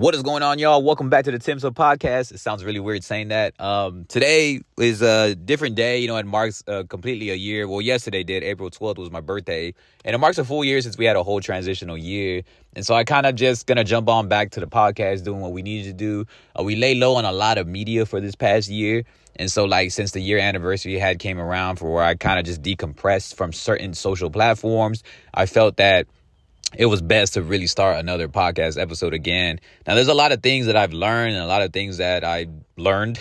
What is going on, y'all? Welcome back to the Tim's Podcast. It sounds really weird saying that. Um, today is a different day. You know, it marks uh, completely a year. Well, yesterday did. April 12th was my birthday. And it marks a full year since we had a whole transitional year. And so I kind of just going to jump on back to the podcast, doing what we needed to do. Uh, we lay low on a lot of media for this past year. And so, like, since the year anniversary had came around for where I kind of just decompressed from certain social platforms, I felt that it was best to really start another podcast episode again. Now, there's a lot of things that I've learned and a lot of things that I learned,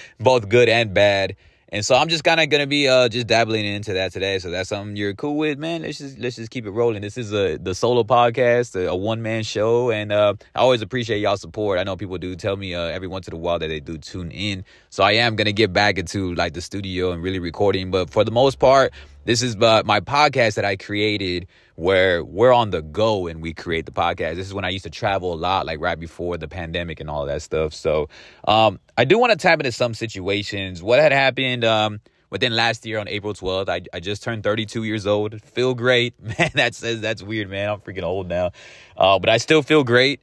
both good and bad. And so I'm just kind of gonna be uh just dabbling into that today. So that's something you're cool with, man. Let's just let's just keep it rolling. This is a the solo podcast, a, a one man show, and uh, I always appreciate y'all support. I know people do tell me uh, every once in a while that they do tune in. So I am gonna get back into like the studio and really recording, but for the most part, this is uh, my podcast that I created where we're on the go and we create the podcast. This is when I used to travel a lot, like right before the pandemic and all that stuff. So um, I do want to tap into some situations. What had happened um, within last year on April 12th, I, I just turned 32 years old. Feel great. Man, that says that's weird, man. I'm freaking old now. Uh, but I still feel great.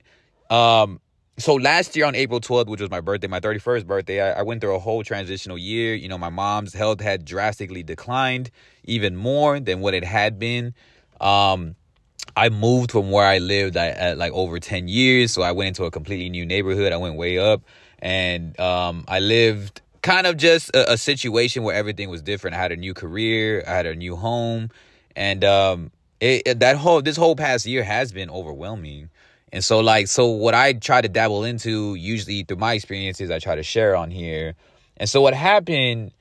Um, so last year on April 12th, which was my birthday, my 31st birthday, I, I, went through a whole transitional year. You know, my mom's health had drastically declined even more than what it had been. Um, I moved from where I lived at, at, like over 10 years. So I went into a completely new neighborhood. I went way up and um, I lived kind of just a, a, situation where everything was different. I had a new career, I had a new home. And um, it, that whole, this whole past year has been overwhelming. And so like so what I try to dabble into usually through my experiences I try to share on here. And so what happened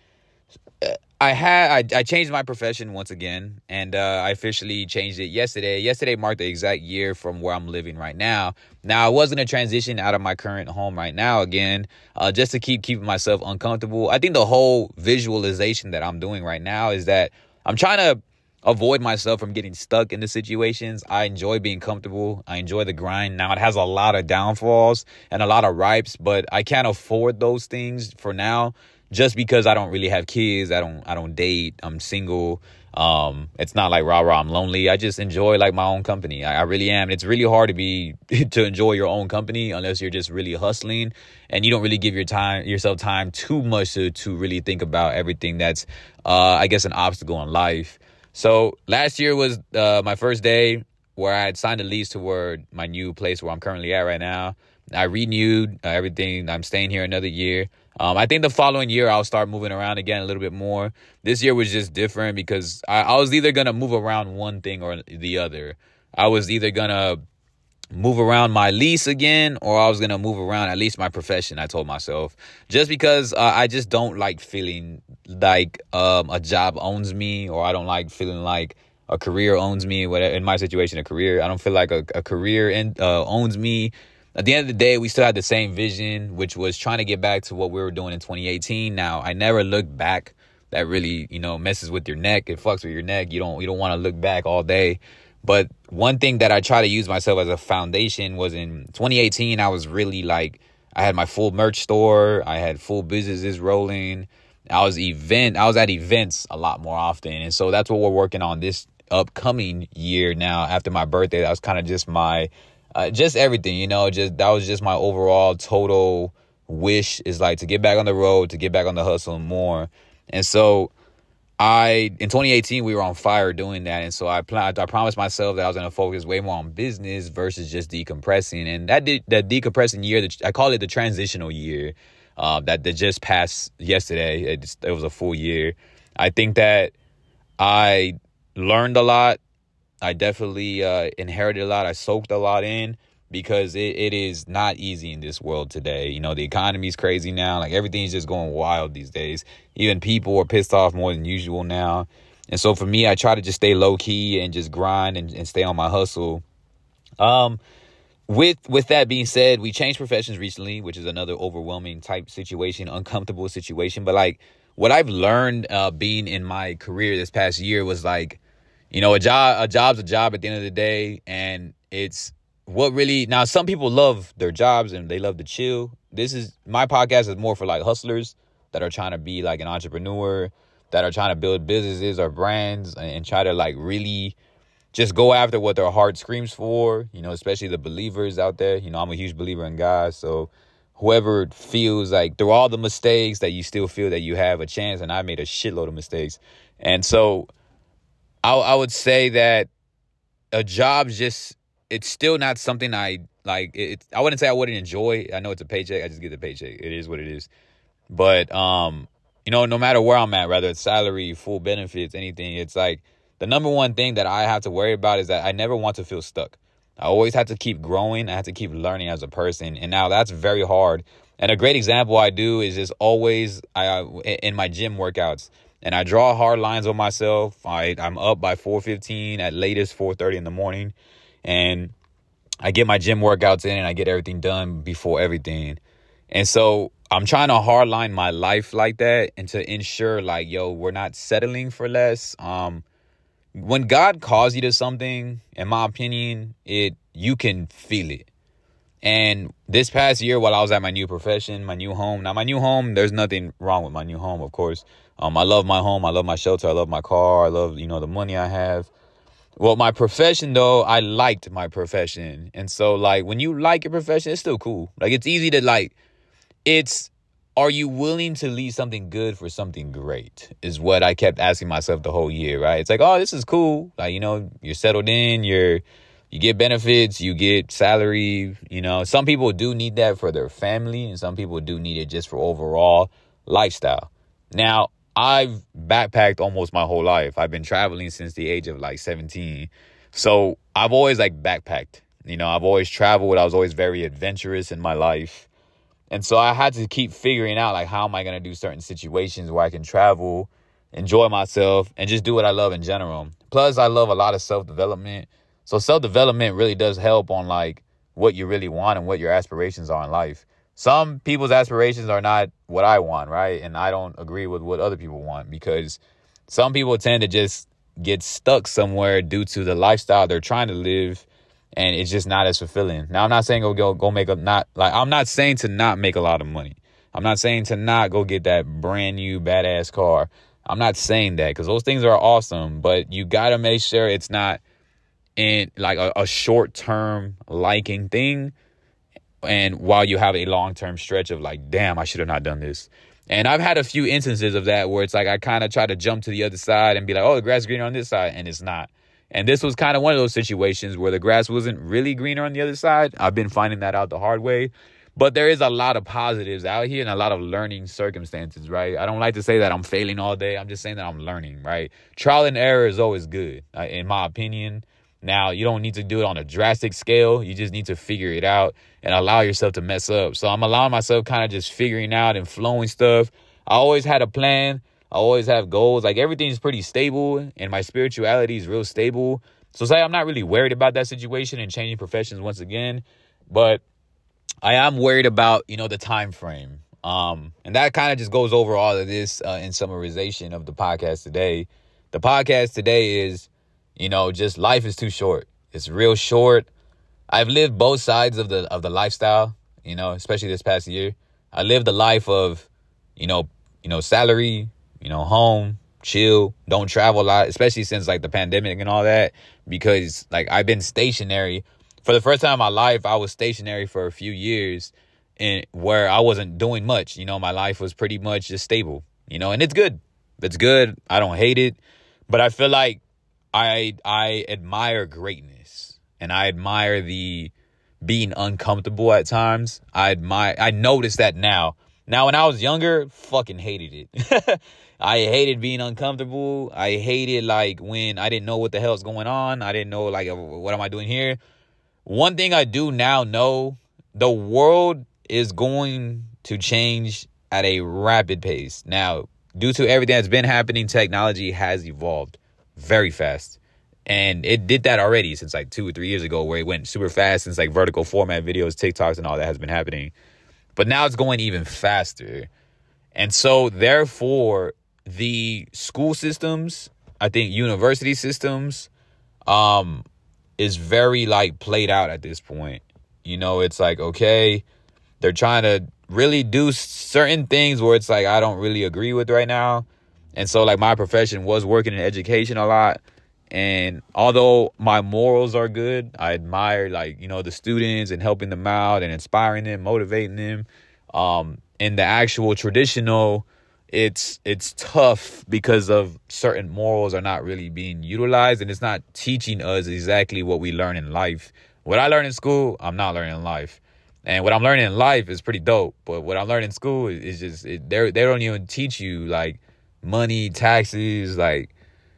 I had I, I changed my profession once again and uh, I officially changed it yesterday. Yesterday marked the exact year from where I'm living right now. Now I wasn't a transition out of my current home right now again, uh, just to keep keeping myself uncomfortable. I think the whole visualization that I'm doing right now is that I'm trying to avoid myself from getting stuck in the situations. I enjoy being comfortable. I enjoy the grind. Now it has a lot of downfalls and a lot of ripes, but I can't afford those things for now just because I don't really have kids. I don't I don't date. I'm single. Um, it's not like rah rah. I'm lonely. I just enjoy like my own company. I, I really am. It's really hard to be to enjoy your own company unless you're just really hustling and you don't really give your time yourself time too much to to really think about everything that's uh I guess an obstacle in life. So last year was uh, my first day where I had signed a lease toward my new place where I'm currently at right now. I renewed uh, everything. I'm staying here another year. Um, I think the following year I'll start moving around again a little bit more. This year was just different because I, I was either gonna move around one thing or the other. I was either gonna move around my lease again or I was going to move around at least my profession I told myself. Just because uh, I just don't like feeling like um, a job owns me or I don't like feeling like a career owns me whatever in my situation a career I don't feel like a, a career in, uh, owns me. At the end of the day we still had the same vision which was trying to get back to what we were doing in 2018 now I never looked back. That really you know messes with your neck. It fucks with your neck. You don't you don't want to look back all day but one thing that I try to use myself as a foundation was in 2018, I was really like, I had my full merch store, I had full businesses rolling. I was event, I was at events a lot more often. And so that's what we're working on this upcoming year now after my birthday. That was kind of just my, uh, just everything, you know, just that was just my overall total wish is like to get back on the road, to get back on the hustle more. And so, I in 2018 we were on fire doing that, and so I plan I promised myself that I was going to focus way more on business versus just decompressing. And that did that decompressing year, I call it the transitional year, uh, that that just passed yesterday. It, just, it was a full year. I think that I learned a lot. I definitely uh, inherited a lot. I soaked a lot in because it, it is not easy in this world today. You know, the economy's crazy now. Like everything's just going wild these days. Even people are pissed off more than usual now. And so for me, I try to just stay low key and just grind and, and stay on my hustle. Um, with with that being said, we changed professions recently, which is another overwhelming type situation, uncomfortable situation. But like what I've learned uh, being in my career this past year was like, you know, a job a job's a job at the end of the day, and it's what really now some people love their jobs and they love to chill. This is my podcast is more for like hustlers that are trying to be like an entrepreneur, that are trying to build businesses or brands and, and try to like really just go after what their heart screams for, you know, especially the believers out there. You know, I'm a huge believer in God, so whoever feels like through all the mistakes that you still feel that you have a chance and I made a shitload of mistakes. And so I I would say that a job just it's still not something I like it I wouldn't say I wouldn't enjoy. I know it's a paycheck. I just get the paycheck. It is what it is. But um you know, no matter where I'm at, whether it's salary, full benefits, anything, it's like the number one thing that I have to worry about is that I never want to feel stuck. I always have to keep growing. I have to keep learning as a person. And now that's very hard. And a great example I do is just always I in my gym workouts. And I draw hard lines on myself. I, I'm up by 4.15, at latest 4.30 in the morning. And I get my gym workouts in and I get everything done before everything. And so I'm trying to hardline my life like that and to ensure like, yo, we're not settling for less. Um, when God calls you to something, in my opinion, it you can feel it. And this past year, while I was at my new profession, my new home, now my new home, there's nothing wrong with my new home, of course. Um, I love my home, I love my shelter, I love my car, I love you know the money I have. Well, my profession though, I liked my profession, and so like when you like your profession, it's still cool. Like it's easy to like. It's are you willing to leave something good for something great is what i kept asking myself the whole year right it's like oh this is cool like you know you're settled in you're you get benefits you get salary you know some people do need that for their family and some people do need it just for overall lifestyle now i've backpacked almost my whole life i've been traveling since the age of like 17 so i've always like backpacked you know i've always traveled i was always very adventurous in my life and so I had to keep figuring out like how am I going to do certain situations where I can travel, enjoy myself and just do what I love in general. Plus I love a lot of self-development. So self-development really does help on like what you really want and what your aspirations are in life. Some people's aspirations are not what I want, right? And I don't agree with what other people want because some people tend to just get stuck somewhere due to the lifestyle they're trying to live and it's just not as fulfilling. Now I'm not saying go go go make a not like I'm not saying to not make a lot of money. I'm not saying to not go get that brand new badass car. I'm not saying that because those things are awesome, but you gotta make sure it's not in like a, a short term liking thing, and while you have a long term stretch of like, damn, I should have not done this. And I've had a few instances of that where it's like I kind of try to jump to the other side and be like, oh, the grass is greener on this side, and it's not. And this was kind of one of those situations where the grass wasn't really greener on the other side. I've been finding that out the hard way. But there is a lot of positives out here and a lot of learning circumstances, right? I don't like to say that I'm failing all day. I'm just saying that I'm learning, right? Trial and error is always good, uh, in my opinion. Now, you don't need to do it on a drastic scale. You just need to figure it out and allow yourself to mess up. So I'm allowing myself kind of just figuring out and flowing stuff. I always had a plan. I always have goals. Like everything's pretty stable and my spirituality is real stable. So say I'm not really worried about that situation and changing professions once again, but I am worried about, you know, the time frame. Um, and that kind of just goes over all of this uh, in summarization of the podcast today. The podcast today is, you know, just life is too short. It's real short. I've lived both sides of the of the lifestyle, you know, especially this past year. I lived the life of, you know, you know, salary, you know, home, chill, don't travel a lot, especially since like the pandemic and all that. Because like I've been stationary for the first time in my life. I was stationary for a few years, and where I wasn't doing much. You know, my life was pretty much just stable. You know, and it's good. It's good. I don't hate it, but I feel like I I admire greatness, and I admire the being uncomfortable at times. I admire. I notice that now. Now, when I was younger, fucking hated it. I hated being uncomfortable. I hated like when I didn't know what the hell's going on. I didn't know like what am I doing here. One thing I do now know, the world is going to change at a rapid pace. Now, due to everything that's been happening, technology has evolved very fast. And it did that already since like two or three years ago, where it went super fast since like vertical format videos, TikToks, and all that has been happening. But now it's going even faster. And so, therefore, the school systems, I think university systems, um, is very like played out at this point. You know, it's like, okay, they're trying to really do certain things where it's like I don't really agree with right now. And so like my profession was working in education a lot. And although my morals are good, I admire like, you know, the students and helping them out and inspiring them, motivating them. Um, in the actual traditional, it's it's tough because of certain morals are not really being utilized and it's not teaching us exactly what we learn in life. What I learned in school, I'm not learning in life. And what I'm learning in life is pretty dope, but what I'm learning in school is just they they don't even teach you like money, taxes, like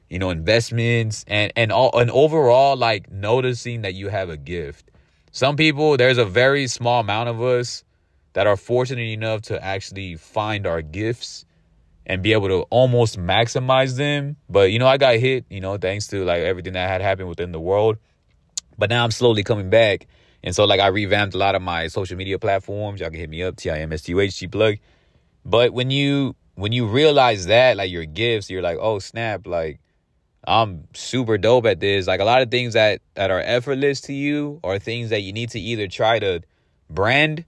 you know, investments and and all and overall like noticing that you have a gift. Some people, there's a very small amount of us that are fortunate enough to actually find our gifts and be able to almost maximize them. But you know, I got hit, you know, thanks to like everything that had happened within the world. But now I'm slowly coming back. And so like I revamped a lot of my social media platforms. Y'all can hit me up, T-I-M-S-T-U-H, plug. But when you when you realize that, like your gifts, you're like, oh snap, like I'm super dope at this. Like a lot of things that that are effortless to you are things that you need to either try to brand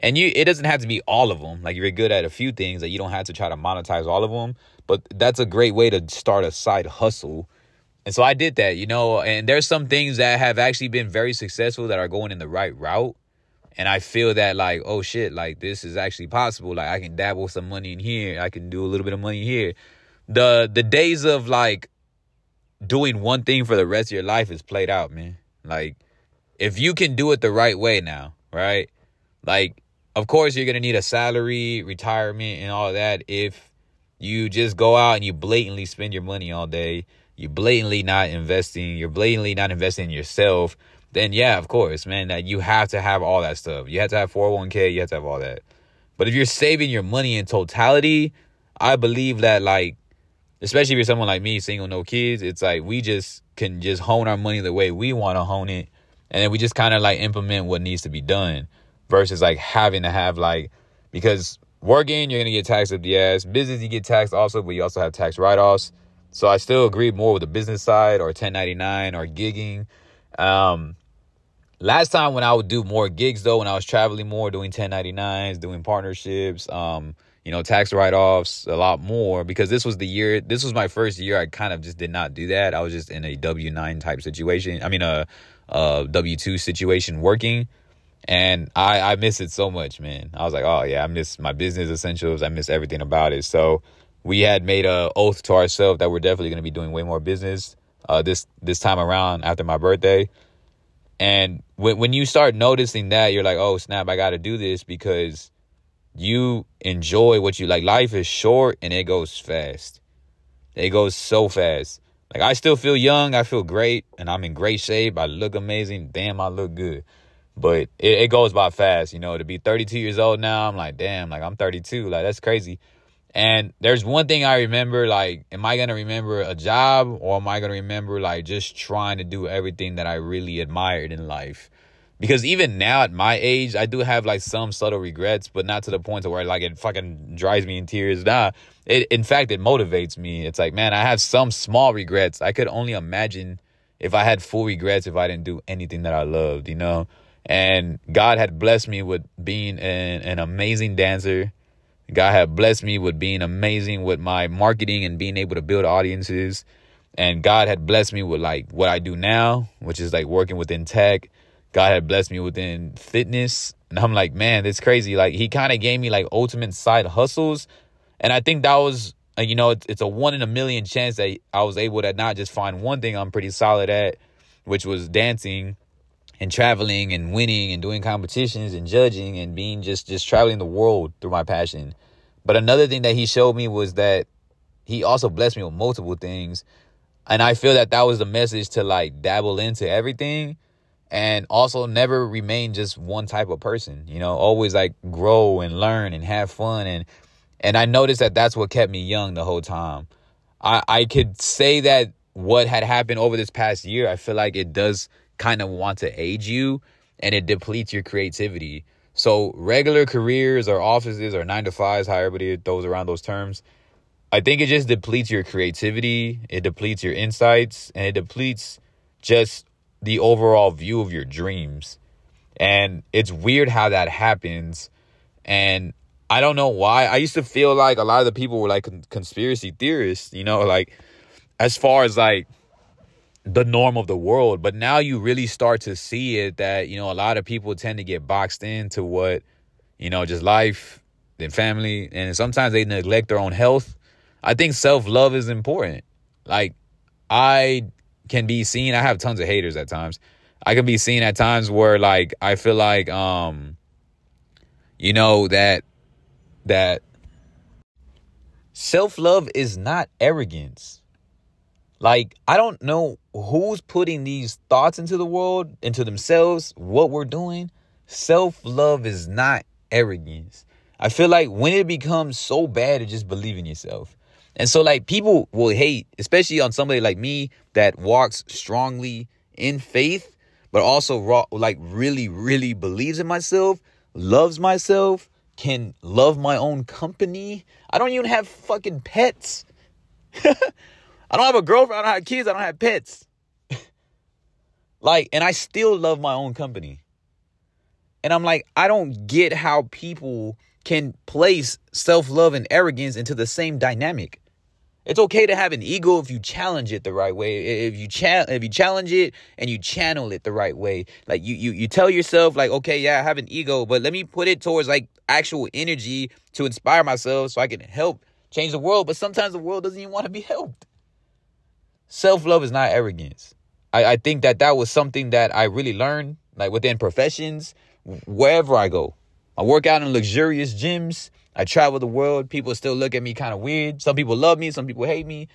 and you it doesn't have to be all of them. Like you're good at a few things that you don't have to try to monetize all of them, but that's a great way to start a side hustle. And so I did that, you know, and there's some things that have actually been very successful that are going in the right route. And I feel that like, oh shit, like this is actually possible. Like I can dabble some money in here. I can do a little bit of money here. The the days of like doing one thing for the rest of your life is played out, man. Like, if you can do it the right way now, right? Like, of course, you're gonna need a salary, retirement, and all that. If you just go out and you blatantly spend your money all day, You're blatantly not investing, you're blatantly not investing in yourself, then yeah, of course, man, that you have to have all that stuff. You have to have 401k, you have to have all that. But if you're saving your money in totality, I believe that like especially if you're someone like me, single, no kids, it's like we just can just hone our money the way we want to hone it. And then we just kind of like implement what needs to be done versus like having to have like, because working, you're going to get taxed up the ass. Business, you get taxed also, but you also have tax write offs. So I still agree more with the business side or 1099 or gigging. Um, last time when I would do more gigs though, when I was traveling more, doing 1099s, doing partnerships, um, you know, tax write offs a lot more because this was the year, this was my first year. I kind of just did not do that. I was just in a W 9 type situation. I mean, a, a W 2 situation working. And I, I miss it so much, man. I was like, oh, yeah, I miss my business essentials. I miss everything about it. So we had made a oath to ourselves that we're definitely going to be doing way more business uh, this this time around after my birthday. And when when you start noticing that, you're like, oh snap, I got to do this because you enjoy what you like. Life is short and it goes fast. It goes so fast. Like I still feel young. I feel great and I'm in great shape. I look amazing. Damn, I look good. But it, it goes by fast, you know, to be 32 years old now, I'm like, damn, like I'm 32. Like that's crazy. And there's one thing I remember, like, am I gonna remember a job or am I gonna remember like just trying to do everything that I really admired in life? because even now at my age, I do have like some subtle regrets, but not to the point to where like it fucking drives me in tears. Nah, it in fact it motivates me. It's like man, I have some small regrets. I could only imagine if I had full regrets if I didn't do anything that I loved, you know. And God had blessed me with being an, an amazing dancer. God had blessed me with being amazing with my marketing and being able to build audiences. And God had blessed me with like what I do now, which is like working within tech God had blessed me within fitness. And I'm like, man, that's crazy. Like he kind of gave me like ultimate side hustles. And I think that was, uh, you know, it's, it's a one in a million chance that I was able to not just find one thing I'm pretty solid at, which was dancing and traveling and winning and doing competitions and judging and being just just traveling the world through my passion. But another thing that he showed me was that he also blessed me with multiple things. And I feel that that was the message to like dabble into everything and also never remain just one type of person you know always like grow and learn and have fun and and i noticed that that's what kept me young the whole time i i could say that what had happened over this past year i feel like it does kind of want to age you and it depletes your creativity so regular careers or offices or nine to fives however it throws around those terms i think it just depletes your creativity it depletes your insights and it depletes just the overall view of your dreams. And it's weird how that happens. And I don't know why. I used to feel like a lot of the people were like conspiracy theorists, you know, like as far as like the norm of the world. But now you really start to see it that, you know, a lot of people tend to get boxed into what, you know, just life, and family, and sometimes they neglect their own health. I think self love is important. Like, I can be seen, I have tons of haters at times. I can be seen at times where, like, I feel like, um, you know, that, that self love is not arrogance like, I don't know who's putting these thoughts into the world, into themselves, what we're doing. Self love is not arrogance. I feel like when it becomes so bad to just believe in yourself. And so, like, people will hate, especially on somebody like me that walks strongly in faith, but also, like, really, really believes in myself, loves myself, can love my own company. I don't even have fucking pets. I don't have a girlfriend. I don't have kids. I don't have pets. like, and I still love my own company. And I'm like, I don't get how people can place self love and arrogance into the same dynamic. It's okay to have an ego if you challenge it the right way. If you cha- if you challenge it and you channel it the right way. Like you you you tell yourself like, okay, yeah, I have an ego, but let me put it towards like actual energy to inspire myself so I can help change the world. But sometimes the world doesn't even want to be helped. Self love is not arrogance. I, I think that that was something that I really learned, like within professions, wherever I go. I work out in luxurious gyms. I travel the world. People still look at me kind of weird. Some people love me, some people hate me.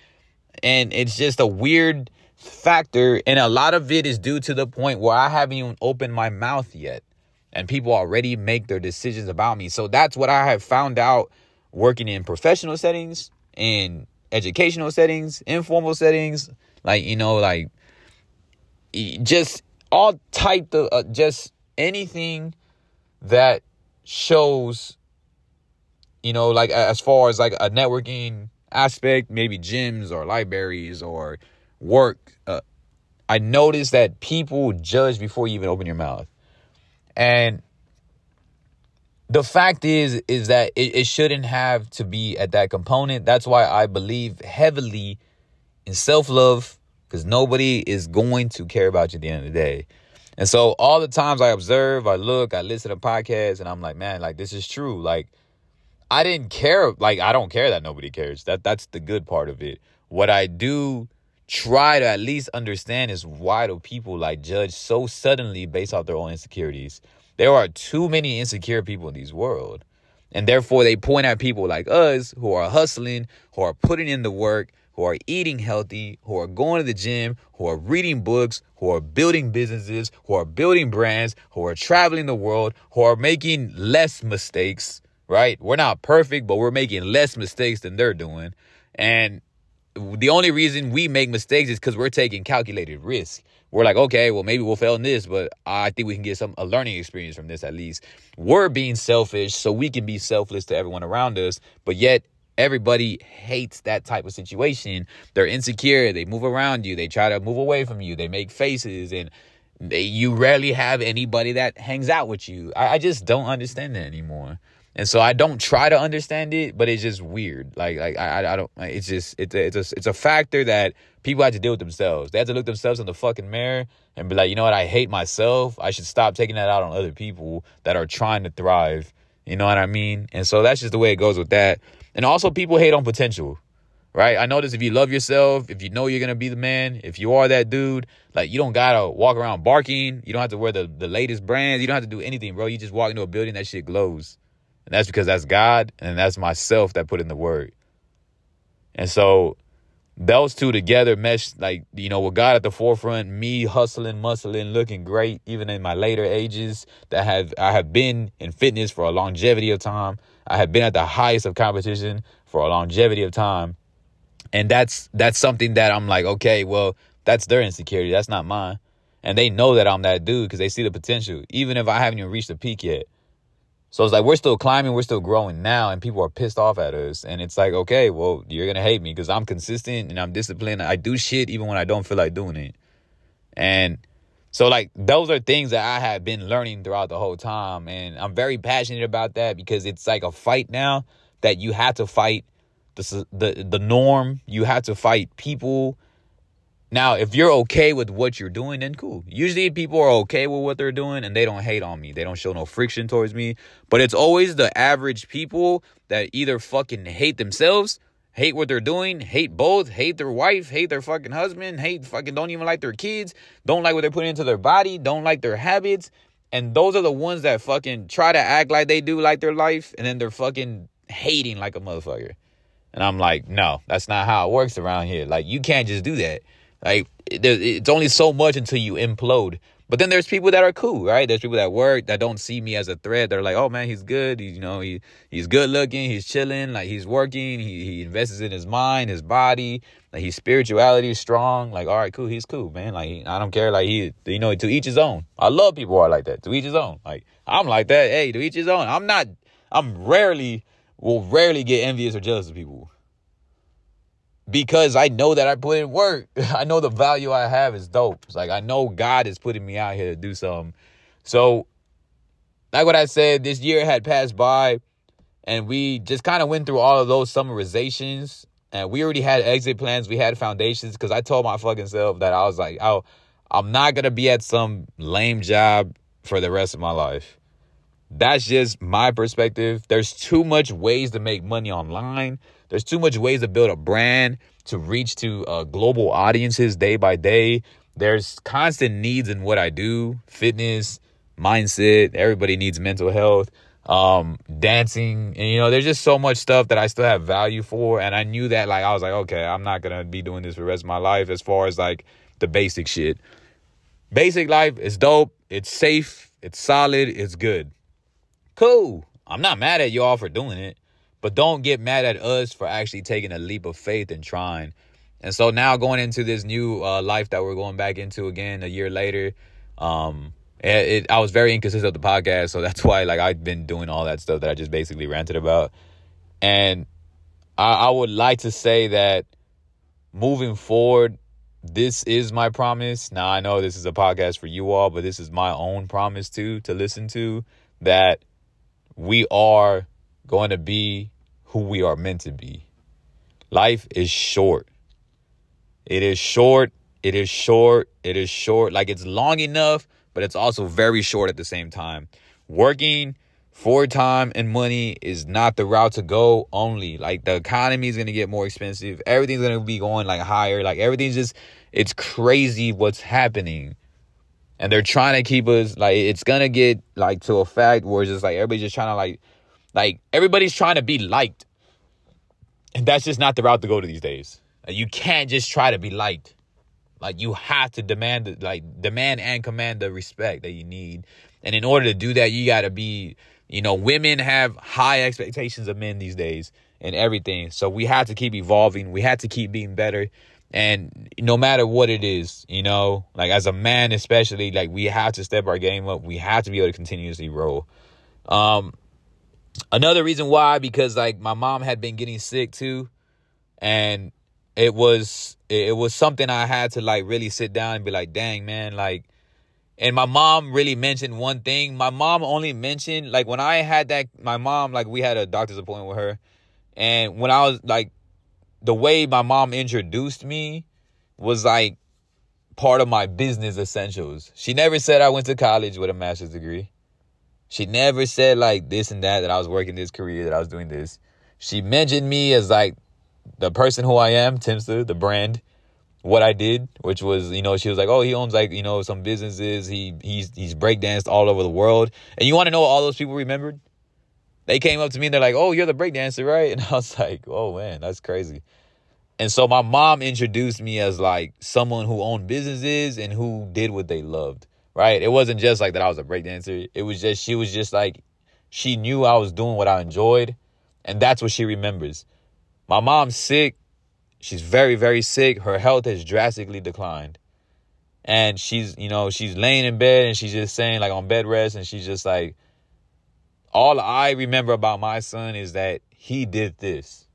And it's just a weird factor. And a lot of it is due to the point where I haven't even opened my mouth yet. And people already make their decisions about me. So that's what I have found out working in professional settings, in educational settings, informal settings, like you know, like just all type of uh, just anything that shows you know like as far as like a networking aspect maybe gyms or libraries or work uh, i noticed that people judge before you even open your mouth. And the fact is is that it, it shouldn't have to be at that component. That's why i believe heavily in self-love because nobody is going to care about you at the end of the day. And so all the times i observe i look i listen to podcasts and i'm like man like this is true. Like i didn't care like i don't care that nobody cares. That that's the good part of it. What i do try to at least understand is why do people like judge so suddenly based off their own insecurities there are too many insecure people in this world. And therefore, they point at people like us who are hustling, who are putting in the work, who are eating healthy, who are going to the gym, who are reading books, who are building businesses, who are building brands, who are traveling the world, who are making less mistakes, right? We're not perfect, but we're making less mistakes than they're doing. And the only reason we make mistakes is because we're taking calculated risk we're like, okay, well, maybe we'll fail in this, but I think we can get some a learning experience from this at least. We're being selfish so we can be selfless to everyone around us, but yet everybody hates that type of situation. They're insecure, they move around you, they try to move away from you, they make faces, and they, you rarely have anybody that hangs out with you. I, I just don't understand that anymore. And so I don't try to understand it, but it's just weird. Like like I I don't. It's just it's a, it's a it's a factor that people have to deal with themselves. They have to look themselves in the fucking mirror and be like, you know what? I hate myself. I should stop taking that out on other people that are trying to thrive. You know what I mean? And so that's just the way it goes with that. And also, people hate on potential right? I notice if you love yourself, if you know you're gonna be the man, if you are that dude, like you don't gotta walk around barking. You don't have to wear the, the latest brands. You don't have to do anything, bro. You just walk into a building that shit glows. And that's because that's God and that's myself that put in the word. And so those two together mesh like, you know, with God at the forefront, me hustling, muscling, looking great, even in my later ages, that have I have been in fitness for a longevity of time. I have been at the highest of competition for a longevity of time. And that's that's something that I'm like, okay, well, that's their insecurity. That's not mine. And they know that I'm that dude because they see the potential, even if I haven't even reached the peak yet. So it's like we're still climbing, we're still growing now, and people are pissed off at us. And it's like, okay, well, you're gonna hate me because I'm consistent and I'm disciplined. I do shit even when I don't feel like doing it. And so like those are things that I have been learning throughout the whole time. And I'm very passionate about that because it's like a fight now that you have to fight the the the norm. You have to fight people Now, if you're okay with what you're doing, then cool. Usually people are okay with what they're doing and they don't hate on me. They don't show no friction towards me. But it's always the average people that either fucking hate themselves, hate what they're doing, hate both, hate their wife, hate their fucking husband, hate fucking don't even like their kids, don't like what they're putting into their body, don't like their habits. And those are the ones that fucking try to act like they do like their life and then they're fucking hating like a motherfucker. And I'm like, no, that's not how it works around here. Like, you can't just do that. Like it's only so much until you implode. But then there's people that are cool, right? There's people that work that don't see me as a threat. They're like, oh man, he's good. He's you know he he's good looking. He's chilling. Like he's working. He he invests in his mind, his body. Like his spirituality is strong. Like all right, cool. He's cool, man. Like I don't care. Like he you know to each his own. I love people who are like that. To each his own. Like I'm like that. Hey, to each his own. I'm not. I'm rarely will rarely get envious or jealous of people because I know that I put in work. I know the value I have is dope. It's like I know God is putting me out here to do something. So, like what I said, this year had passed by, and we just kind of went through all of those summarizations. And we already had exit plans. We had foundations because I told my fucking self that I was like, oh, I'm not gonna be at some lame job for the rest of my life. That's just my perspective. There's too much ways to make money online. There's too much ways to build a brand to reach to uh, global audiences day by day. There's constant needs in what I do, fitness, mindset. Everybody needs mental health, um, dancing, and you know, there's just so much stuff that I still have value for. And I knew that, like, I was like, okay, I'm not gonna be doing this for the rest of my life. As far as like the basic shit, basic life is dope. It's safe. It's solid. It's good. Cool. I'm not mad at y'all for doing it. But don't get mad at us for actually taking a leap of faith and trying. And so now going into this new uh, life that we're going back into again a year later, um, it, it, I was very inconsistent with the podcast, so that's why like I've been doing all that stuff that I just basically ranted about. And I, I would like to say that moving forward, this is my promise. Now I know this is a podcast for you all, but this is my own promise too to listen to that we are going to be who we are meant to be. Life is short. It is short. It is short. It is short. Like it's long enough, but it's also very short at the same time. Working for time and money is not the route to go only. Like the economy is going to get more expensive. Everything's going to be going like higher. Like everything's just, it's crazy what's happening. And they're trying to keep us like, it's going to get like to a fact where it's just like everybody's just trying to like like everybody's trying to be liked. And that's just not the route to go to these days. You can't just try to be liked. Like you have to demand like demand and command the respect that you need. And in order to do that, you got to be, you know, women have high expectations of men these days and everything. So we have to keep evolving. We have to keep being better. And no matter what it is, you know, like as a man especially, like we have to step our game up. We have to be able to continuously roll. Um another reason why because like my mom had been getting sick too. And it was it was something i had to like really sit down and be like dang man like and my mom really mentioned one thing. My mom only mentioned like when i had that my mom like we had a doctor's appointment with her. And when i was like the way my mom introduced me was like part of my business essentials. She never said i went to college with a master's degree she never said like this and that, that I was working this career, that I was doing this. She mentioned me as like the person who I am, Timster, the brand, what I did, which was, you know, she was like, oh, he owns like, you know, some businesses. He he's he's breakdanced all over the world. And you want to know what all those people remembered? They came up to me and they're like, oh, you're the breakdancer, right? And I was like, oh man, that's crazy. And so my mom introduced me as like someone who owned businesses and who did what they loved right? It wasn't just like that I was a breakdancer. It was just, she was just like, she knew I was doing what I enjoyed. And that's what she remembers. My mom's sick. She's very, very sick. Her health has drastically declined. And she's, you know, she's laying in bed and she's just saying, like, on bed rest. And she's just like, all I remember about my son is that he did this.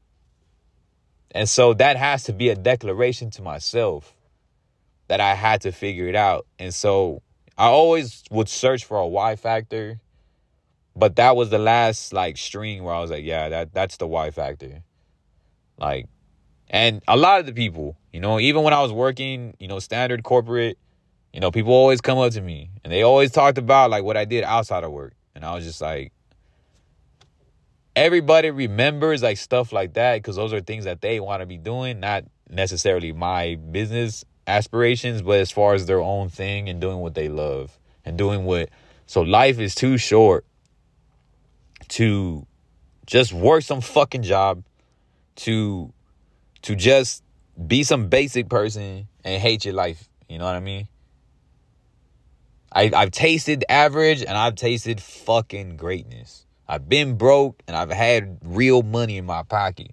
And so that has to be a declaration to myself that I had to figure it out. And so I always would search for a Y factor, but that was the last like string where I was like, yeah, that that's the Y factor. Like, And a lot of the people, you know, even when I was working, you know, standard corporate, you know, people always come up to me and they always talked about like what I did outside of work. And I was just like, everybody remembers like stuff like that because those are things that they want to be doing, not necessarily my business aspirations, but as far as their own thing and doing what they love and doing what. So life is too short to just work some fucking job, to to just be some basic person and hate your life. You know what I mean? I, I've tasted average and I've tasted fucking greatness. I've been broke and I've had real money in my pocket.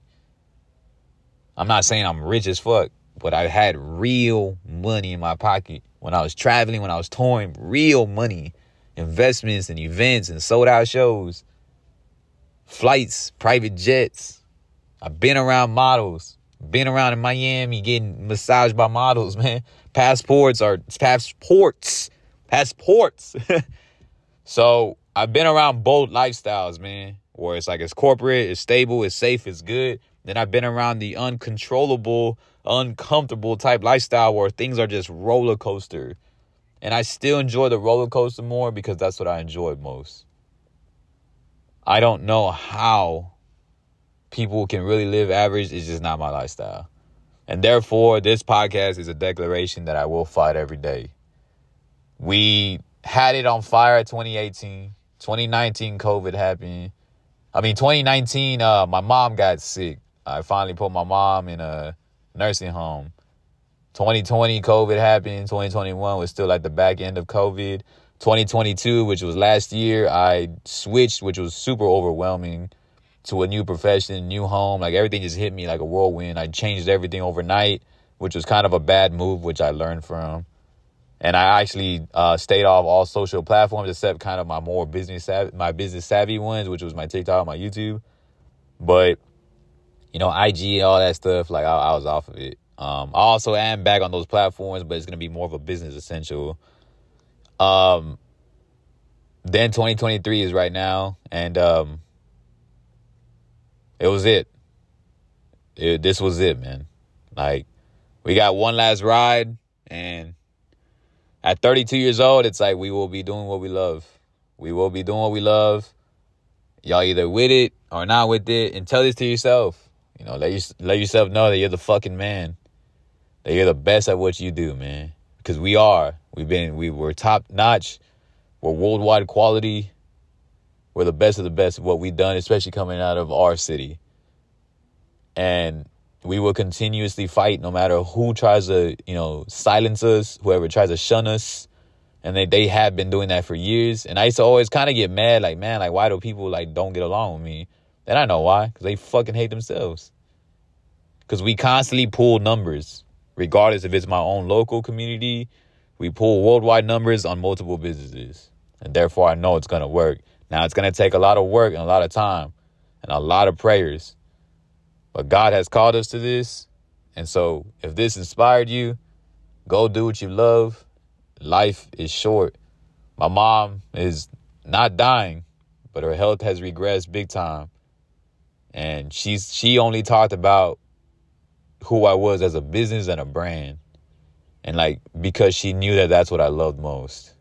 I'm not saying I'm rich as fuck, but I had real money in my pocket when I was traveling, when I was touring, real money, investments and events and sold out shows, flights, private jets. I've been around models, been around in Miami getting massaged by models, man. Passports are passports, passports. so I've been around both lifestyles, man, where it's like it's corporate, it's stable, it's safe, it's good. Then I've been around the uncontrollable, uncomfortable type lifestyle where things are just roller coaster. And I still enjoy the roller coaster more because that's what I enjoy most. I don't know how people can really live average. It's just not my lifestyle. And therefore, this podcast is a declaration that I will fight every day. We had it on fire 2018. 2019 COVID happened. I mean, 2019, uh, my mom got sick. I finally put my mom in a nursing home. 2020, COVID happened. 2021 was still at the back end of COVID. 2022, which was last year, I switched, which was super overwhelming, to a new profession, new home. Like everything just hit me like a whirlwind. I changed everything overnight, which was kind of a bad move, which I learned from and I actually uh, stayed off all social platforms except kind of my more business savvy, my business savvy ones, which was my TikTok, my YouTube. But you know, IG, all that stuff, like I, I was off of it. Um, I also am back on those platforms, but it's gonna be more of a business essential. Um, then 2023 is right now, and um, it was it. it. This was it, man. Like we got one last ride, and at 32 years old, it's like we will be doing what we love. We will be doing what we love. Y'all either with it or not with it, and tell this to yourself. You know, let you let yourself know that you're the fucking man. That you're the best at what you do, man. Because we are. We've been we were top notch. We're worldwide quality. We're the best of the best of what we've done, especially coming out of our city. And we will continuously fight no matter who tries to, you know, silence us, whoever tries to shun us. And they, they have been doing that for years. And I used to always kind of get mad, like, man, like, why do people, like, don't get along with me? And I know why. Because they fucking hate themselves. Because we constantly pull numbers, regardless if it's my own local community. We pull worldwide numbers on multiple businesses. And therefore, I know it's going to work. Now, it's going to take a lot of work and a lot of time and a lot of prayers but God has called us to this. And so if this inspired you, go do what you love. Life is short. My mom is not dying, but her health has regressed big time. And she's she only talked about who I was as a business and a brand. And like because she knew that that's what I loved most.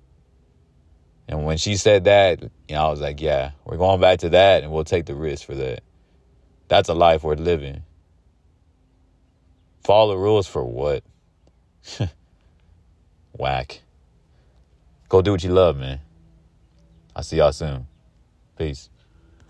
And when she said that, you know, I was like, yeah, we're going back to that and we'll take the risk for that. That's a life worth living. Follow the rules for what? Whack. Go do what you love, man. I'll see y'all soon. Peace.